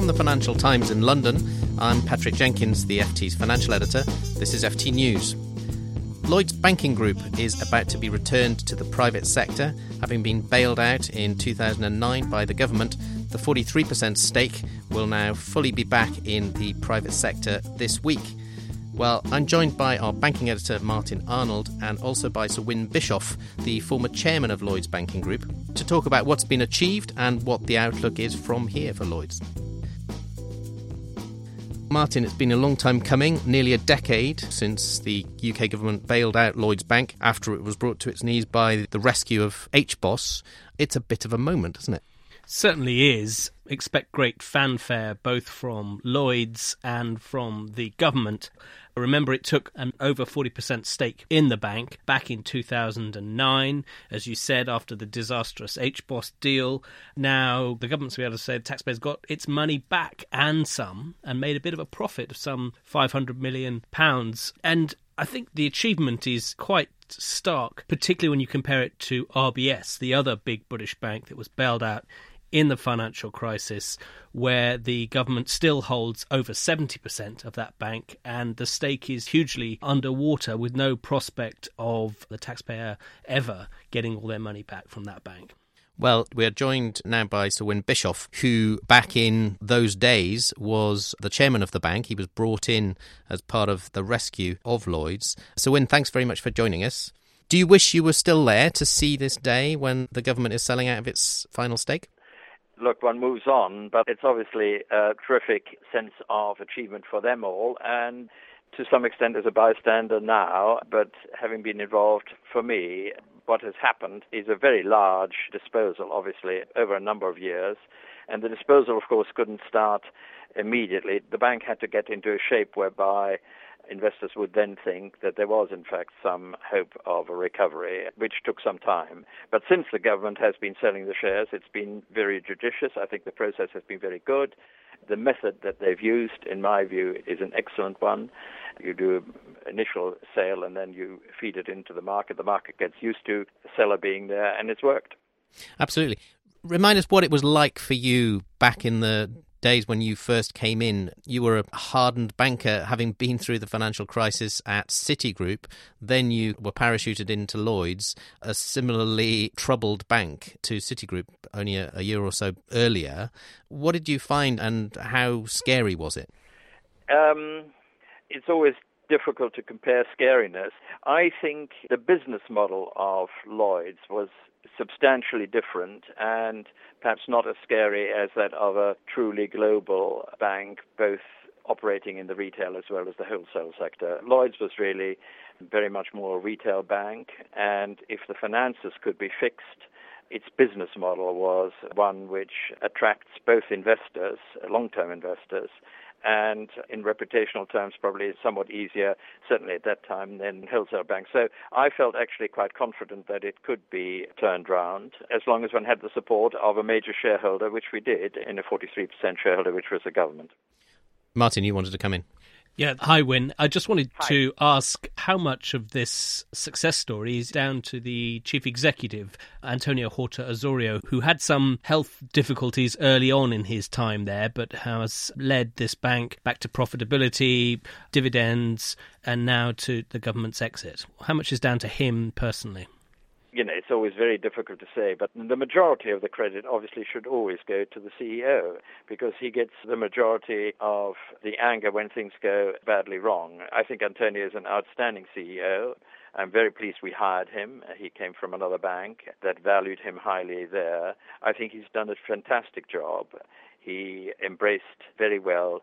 From the Financial Times in London, I'm Patrick Jenkins, the FT's financial editor. This is FT News. Lloyds Banking Group is about to be returned to the private sector, having been bailed out in 2009 by the government. The 43% stake will now fully be back in the private sector this week. Well, I'm joined by our banking editor Martin Arnold and also by Sir Win Bischoff, the former chairman of Lloyds Banking Group, to talk about what's been achieved and what the outlook is from here for Lloyds. Martin, it's been a long time coming, nearly a decade since the UK government bailed out Lloyds Bank after it was brought to its knees by the rescue of HBOS. It's a bit of a moment, isn't it? Certainly is. Expect great fanfare both from Lloyds and from the government. Remember, it took an over 40% stake in the bank back in 2009, as you said, after the disastrous HBOS deal. Now, the government's be able to say the taxpayers got its money back and some, and made a bit of a profit of some £500 million. And I think the achievement is quite stark, particularly when you compare it to RBS, the other big British bank that was bailed out in the financial crisis, where the government still holds over 70% of that bank, and the stake is hugely underwater with no prospect of the taxpayer ever getting all their money back from that bank. Well, we are joined now by Sir Bischoff, who back in those days was the chairman of the bank. He was brought in as part of the rescue of Lloyds. Sir thanks very much for joining us. Do you wish you were still there to see this day when the government is selling out of its final stake? Look, one moves on, but it's obviously a terrific sense of achievement for them all. And to some extent as a bystander now, but having been involved for me, what has happened is a very large disposal, obviously, over a number of years. And the disposal, of course, couldn't start immediately. The bank had to get into a shape whereby investors would then think that there was, in fact, some hope of a recovery, which took some time. But since the government has been selling the shares, it's been very judicious. I think the process has been very good. The method that they've used, in my view, is an excellent one. You do initial sale and then you feed it into the market. The market gets used to the seller being there, and it's worked. Absolutely. Remind us what it was like for you back in the days when you first came in, you were a hardened banker, having been through the financial crisis at Citigroup. Then you were parachuted into Lloyds, a similarly troubled bank to Citigroup only a, a year or so earlier. What did you find, and how scary was it? Um, it's always difficult to compare scariness. I think the business model of Lloyds was substantially different and perhaps not as scary as that of a truly global bank, both operating in the retail as well as the wholesale sector. Lloyds was really very much more a retail bank, and if the finances could be fixed, its business model was one which attracts both investors, long-term investors, and in reputational terms, probably somewhat easier, certainly at that time, than wholesale Bank. So I felt actually quite confident that it could be turned round as long as one had the support of a major shareholder, which we did, in a 43% shareholder, which was the government. Martin, you wanted to come in. Yeah, hi, Win. I just wanted Hi. to ask how much of this success story is down to the chief executive, Antonio Horta Osorio, who had some health difficulties early on in his time there, but has led this bank back to profitability, dividends, and now to the government's exit. How much is down to him personally? You know, it's always very difficult to say, but the majority of the credit obviously should always go to the CEO because he gets the majority of the anger when things go badly wrong. I think Antonio is an outstanding CEO. I'm very pleased we hired him. He came from another bank that valued him highly there. I think he's done a fantastic job. He embraced very well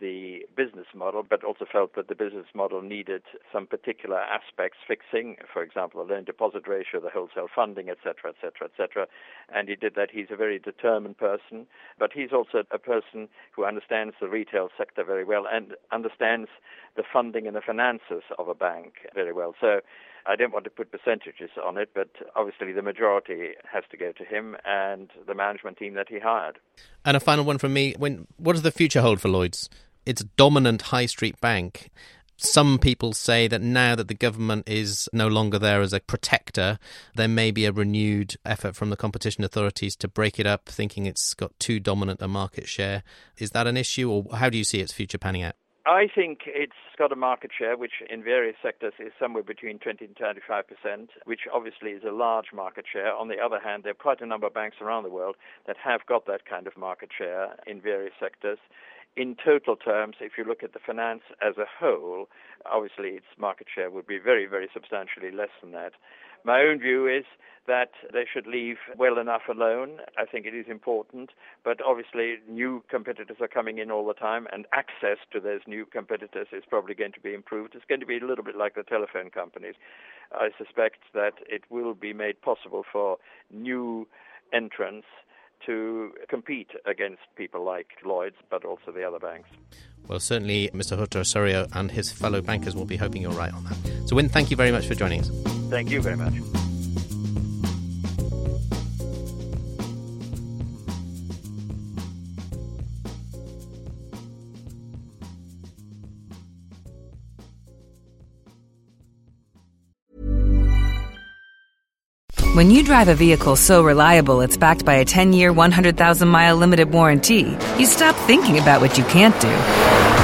the business model, but also felt that the business model needed some particular aspects fixing, for example, the loan deposit ratio, the wholesale funding, etc., etc., etc. And he did that. He's a very determined person, but he's also a person who understands the retail sector very well and understands the funding and the finances of a bank very well. So I don't want to put percentages on it, but obviously the majority has to go to him and the management team that he hired. And a final one from me. Win what does the future hold for Lloyds? It's a dominant high street bank. some people say that now that the government is no longer there as a protector, there may be a renewed effort from the competition authorities to break it up, thinking it's got too dominant a market share. Is that an issue, or how do you see its future panning out? I think it's got a market share which in various sectors is somewhere between 20 and 25 percent, which obviously is a large market share. On the other hand, there are quite a number of banks around the world that have got that kind of market share in various sectors. In total terms, if you look at the finance as a whole, obviously its market share would be very, very substantially less than that. My own view is that they should leave well enough alone. I think it is important, but obviously new competitors are coming in all the time, and access to those new competitors is probably going to be improved. It's going to be a little bit like the telephone companies. I suspect that it will be made possible for new entrants to compete against people like Lloyds, but also the other banks. Well, certainly Mr. Horta Osorio and his fellow bankers will be hoping you're right on that. So, Win, thank you very much for joining us. Thank you very much. When you drive a vehicle so reliable it's backed by a 10 year, 100,000 mile limited warranty, you stop thinking about what you can't do